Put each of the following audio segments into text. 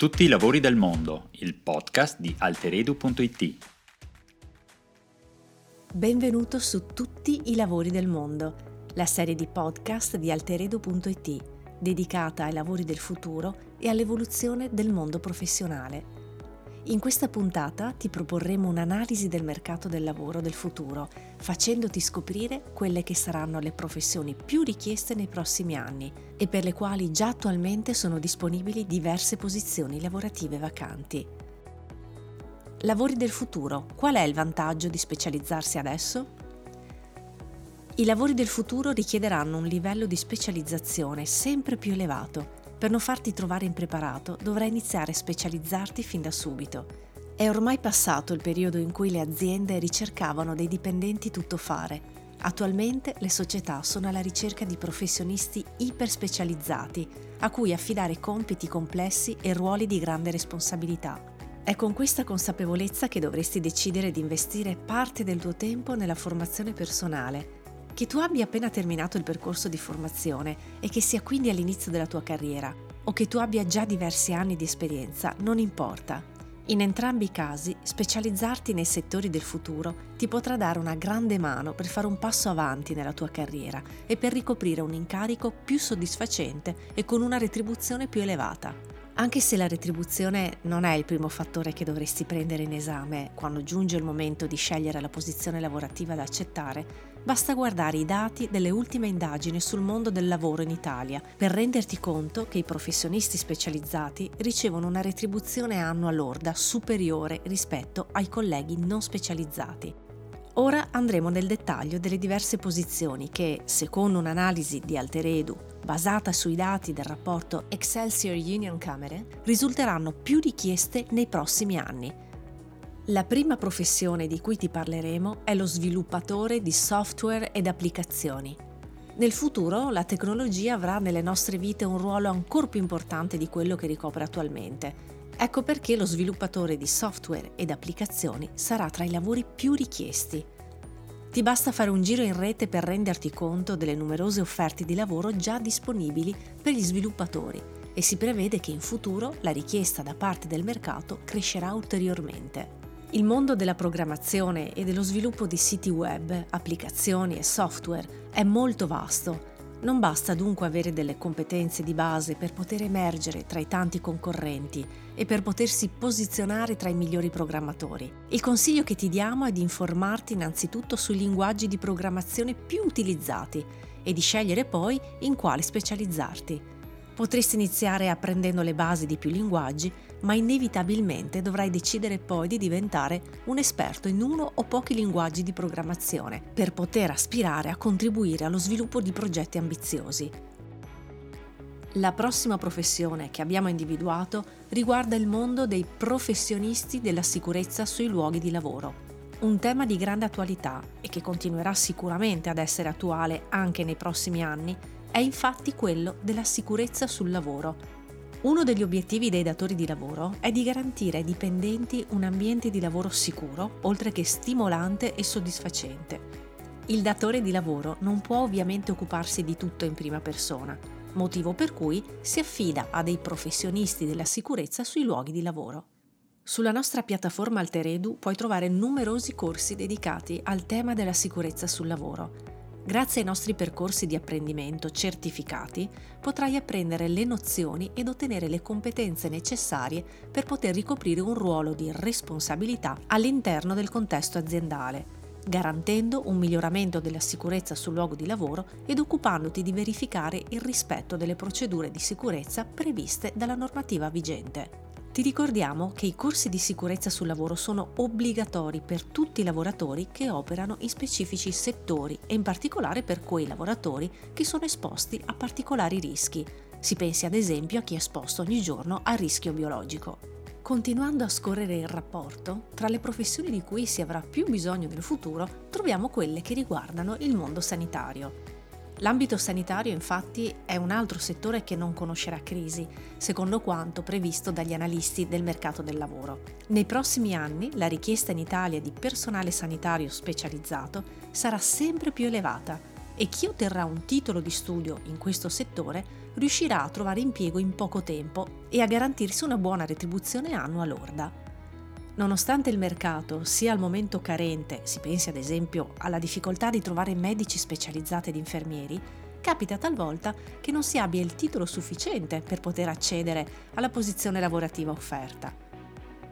Tutti i lavori del mondo, il podcast di alteredu.it. Benvenuto su Tutti i lavori del mondo, la serie di podcast di alteredu.it, dedicata ai lavori del futuro e all'evoluzione del mondo professionale. In questa puntata ti proporremo un'analisi del mercato del lavoro del futuro, facendoti scoprire quelle che saranno le professioni più richieste nei prossimi anni e per le quali già attualmente sono disponibili diverse posizioni lavorative vacanti. Lavori del futuro, qual è il vantaggio di specializzarsi adesso? I lavori del futuro richiederanno un livello di specializzazione sempre più elevato per non farti trovare impreparato, dovrai iniziare a specializzarti fin da subito. È ormai passato il periodo in cui le aziende ricercavano dei dipendenti tuttofare. Attualmente le società sono alla ricerca di professionisti iperspecializzati, a cui affidare compiti complessi e ruoli di grande responsabilità. È con questa consapevolezza che dovresti decidere di investire parte del tuo tempo nella formazione personale che tu abbia appena terminato il percorso di formazione e che sia quindi all'inizio della tua carriera, o che tu abbia già diversi anni di esperienza, non importa. In entrambi i casi, specializzarti nei settori del futuro ti potrà dare una grande mano per fare un passo avanti nella tua carriera e per ricoprire un incarico più soddisfacente e con una retribuzione più elevata. Anche se la retribuzione non è il primo fattore che dovresti prendere in esame quando giunge il momento di scegliere la posizione lavorativa da accettare, Basta guardare i dati delle ultime indagini sul mondo del lavoro in Italia per renderti conto che i professionisti specializzati ricevono una retribuzione annua lorda superiore rispetto ai colleghi non specializzati. Ora andremo nel dettaglio delle diverse posizioni che, secondo un'analisi di Alteredu basata sui dati del rapporto Excelsior Union Camere, risulteranno più richieste nei prossimi anni la prima professione di cui ti parleremo è lo sviluppatore di software ed applicazioni. Nel futuro la tecnologia avrà nelle nostre vite un ruolo ancora più importante di quello che ricopre attualmente. Ecco perché lo sviluppatore di software ed applicazioni sarà tra i lavori più richiesti. Ti basta fare un giro in rete per renderti conto delle numerose offerte di lavoro già disponibili per gli sviluppatori e si prevede che in futuro la richiesta da parte del mercato crescerà ulteriormente. Il mondo della programmazione e dello sviluppo di siti web, applicazioni e software è molto vasto. Non basta dunque avere delle competenze di base per poter emergere tra i tanti concorrenti e per potersi posizionare tra i migliori programmatori. Il consiglio che ti diamo è di informarti innanzitutto sui linguaggi di programmazione più utilizzati e di scegliere poi in quale specializzarti. Potresti iniziare apprendendo le basi di più linguaggi, ma inevitabilmente dovrai decidere poi di diventare un esperto in uno o pochi linguaggi di programmazione per poter aspirare a contribuire allo sviluppo di progetti ambiziosi. La prossima professione che abbiamo individuato riguarda il mondo dei professionisti della sicurezza sui luoghi di lavoro. Un tema di grande attualità e che continuerà sicuramente ad essere attuale anche nei prossimi anni è infatti quello della sicurezza sul lavoro. Uno degli obiettivi dei datori di lavoro è di garantire ai dipendenti un ambiente di lavoro sicuro, oltre che stimolante e soddisfacente. Il datore di lavoro non può ovviamente occuparsi di tutto in prima persona, motivo per cui si affida a dei professionisti della sicurezza sui luoghi di lavoro. Sulla nostra piattaforma Alteredu puoi trovare numerosi corsi dedicati al tema della sicurezza sul lavoro Grazie ai nostri percorsi di apprendimento certificati potrai apprendere le nozioni ed ottenere le competenze necessarie per poter ricoprire un ruolo di responsabilità all'interno del contesto aziendale, garantendo un miglioramento della sicurezza sul luogo di lavoro ed occupandoti di verificare il rispetto delle procedure di sicurezza previste dalla normativa vigente. Ti ricordiamo che i corsi di sicurezza sul lavoro sono obbligatori per tutti i lavoratori che operano in specifici settori e in particolare per quei lavoratori che sono esposti a particolari rischi. Si pensi ad esempio a chi è esposto ogni giorno al rischio biologico. Continuando a scorrere il rapporto, tra le professioni di cui si avrà più bisogno nel futuro troviamo quelle che riguardano il mondo sanitario. L'ambito sanitario infatti è un altro settore che non conoscerà crisi, secondo quanto previsto dagli analisti del mercato del lavoro. Nei prossimi anni la richiesta in Italia di personale sanitario specializzato sarà sempre più elevata e chi otterrà un titolo di studio in questo settore riuscirà a trovare impiego in poco tempo e a garantirsi una buona retribuzione annua lorda. Nonostante il mercato sia al momento carente, si pensi ad esempio alla difficoltà di trovare medici specializzati ed infermieri, capita talvolta che non si abbia il titolo sufficiente per poter accedere alla posizione lavorativa offerta.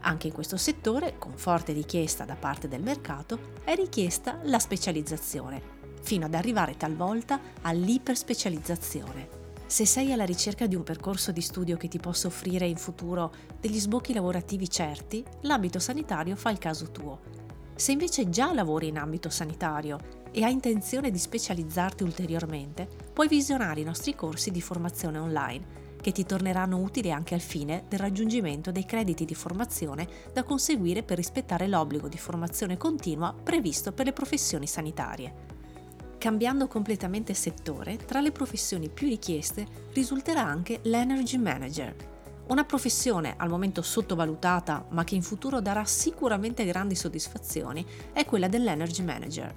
Anche in questo settore, con forte richiesta da parte del mercato, è richiesta la specializzazione, fino ad arrivare talvolta all'iperspecializzazione. Se sei alla ricerca di un percorso di studio che ti possa offrire in futuro degli sbocchi lavorativi certi, l'ambito sanitario fa il caso tuo. Se invece già lavori in ambito sanitario e hai intenzione di specializzarti ulteriormente, puoi visionare i nostri corsi di formazione online che ti torneranno utili anche al fine del raggiungimento dei crediti di formazione da conseguire per rispettare l'obbligo di formazione continua previsto per le professioni sanitarie. Cambiando completamente settore, tra le professioni più richieste risulterà anche l'Energy Manager, una professione al momento sottovalutata ma che in futuro darà sicuramente grandi soddisfazioni è quella dell'Energy Manager.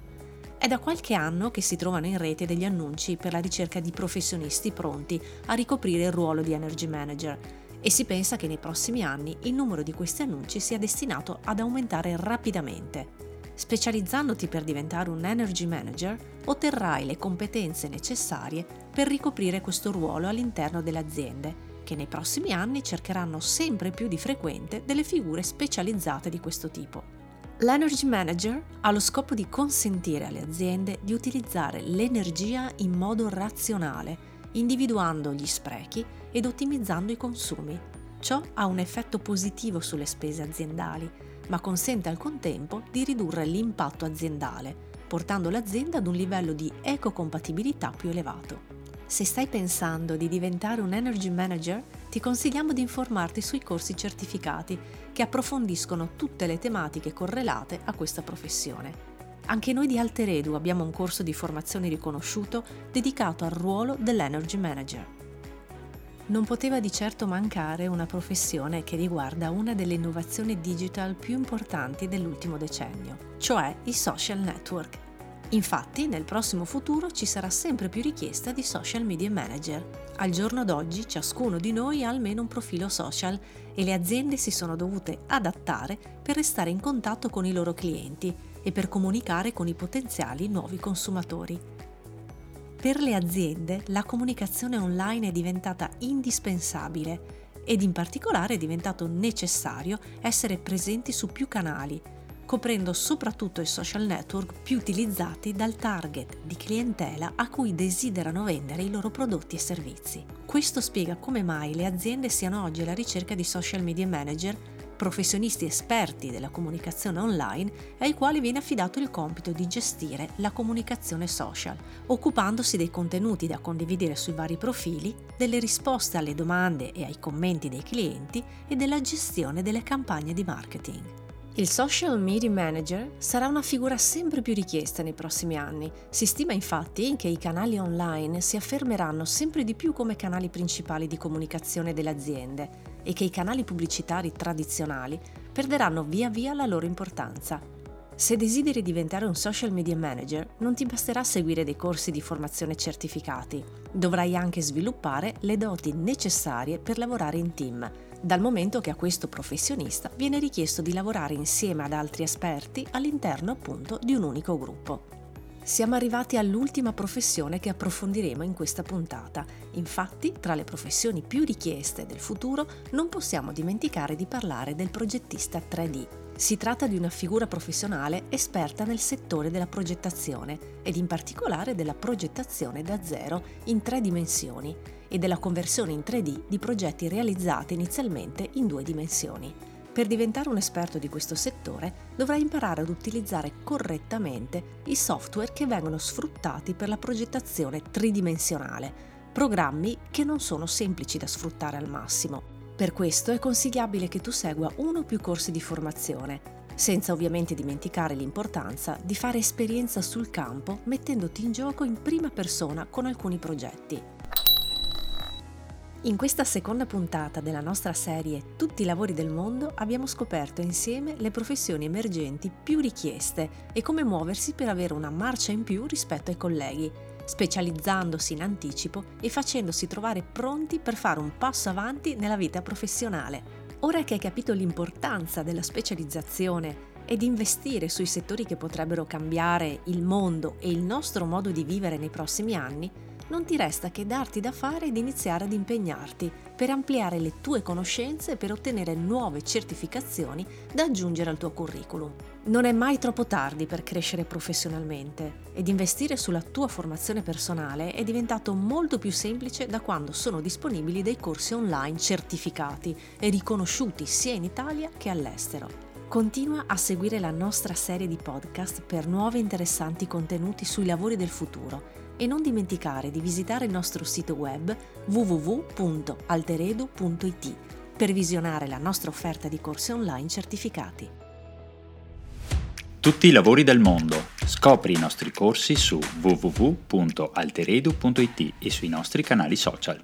È da qualche anno che si trovano in rete degli annunci per la ricerca di professionisti pronti a ricoprire il ruolo di Energy Manager e si pensa che nei prossimi anni il numero di questi annunci sia destinato ad aumentare rapidamente. Specializzandoti per diventare un Energy Manager, otterrai le competenze necessarie per ricoprire questo ruolo all'interno delle aziende, che nei prossimi anni cercheranno sempre più di frequente delle figure specializzate di questo tipo. L'Energy Manager ha lo scopo di consentire alle aziende di utilizzare l'energia in modo razionale, individuando gli sprechi ed ottimizzando i consumi. Ciò ha un effetto positivo sulle spese aziendali, ma consente al contempo di ridurre l'impatto aziendale, portando l'azienda ad un livello di ecocompatibilità più elevato. Se stai pensando di diventare un Energy Manager, ti consigliamo di informarti sui corsi certificati che approfondiscono tutte le tematiche correlate a questa professione. Anche noi di Alteredu abbiamo un corso di formazione riconosciuto dedicato al ruolo dell'Energy Manager. Non poteva di certo mancare una professione che riguarda una delle innovazioni digital più importanti dell'ultimo decennio, cioè i social network. Infatti, nel prossimo futuro ci sarà sempre più richiesta di social media manager. Al giorno d'oggi ciascuno di noi ha almeno un profilo social e le aziende si sono dovute adattare per restare in contatto con i loro clienti e per comunicare con i potenziali nuovi consumatori. Per le aziende la comunicazione online è diventata indispensabile ed in particolare è diventato necessario essere presenti su più canali coprendo soprattutto i social network più utilizzati dal target di clientela a cui desiderano vendere i loro prodotti e servizi. Questo spiega come mai le aziende siano oggi alla ricerca di social media manager, professionisti esperti della comunicazione online ai quali viene affidato il compito di gestire la comunicazione social, occupandosi dei contenuti da condividere sui vari profili, delle risposte alle domande e ai commenti dei clienti e della gestione delle campagne di marketing. Il social media manager sarà una figura sempre più richiesta nei prossimi anni. Si stima infatti che i canali online si affermeranno sempre di più come canali principali di comunicazione delle aziende e che i canali pubblicitari tradizionali perderanno via via la loro importanza. Se desideri diventare un social media manager, non ti basterà seguire dei corsi di formazione certificati. Dovrai anche sviluppare le doti necessarie per lavorare in team dal momento che a questo professionista viene richiesto di lavorare insieme ad altri esperti all'interno appunto di un unico gruppo. Siamo arrivati all'ultima professione che approfondiremo in questa puntata. Infatti, tra le professioni più richieste del futuro non possiamo dimenticare di parlare del progettista 3D. Si tratta di una figura professionale esperta nel settore della progettazione ed in particolare della progettazione da zero in tre dimensioni e della conversione in 3D di progetti realizzati inizialmente in due dimensioni. Per diventare un esperto di questo settore dovrai imparare ad utilizzare correttamente i software che vengono sfruttati per la progettazione tridimensionale, programmi che non sono semplici da sfruttare al massimo. Per questo è consigliabile che tu segua uno o più corsi di formazione, senza ovviamente dimenticare l'importanza di fare esperienza sul campo mettendoti in gioco in prima persona con alcuni progetti. In questa seconda puntata della nostra serie Tutti i lavori del mondo abbiamo scoperto insieme le professioni emergenti più richieste e come muoversi per avere una marcia in più rispetto ai colleghi. specializzandosi in anticipo e facendosi trovare pronti per fare un passo avanti nella vita professionale. Ora che hai capito l'importanza della specializzazione ed investire sui settori che potrebbero cambiare il mondo e il nostro modo di vivere nei prossimi anni, non ti resta che darti da fare ed iniziare ad impegnarti per ampliare le tue conoscenze e per ottenere nuove certificazioni da aggiungere al tuo curriculum. Non è mai troppo tardi per crescere professionalmente ed investire sulla tua formazione personale è diventato molto più semplice da quando sono disponibili dei corsi online certificati e riconosciuti sia in Italia che all'estero. Continua a seguire la nostra serie di podcast per nuovi interessanti contenuti sui lavori del futuro e non dimenticare di visitare il nostro sito web www.alteredu.it per visionare la nostra offerta di corsi online certificati. Tutti i lavori del mondo. Scopri i nostri corsi su www.alteredu.it e sui nostri canali social.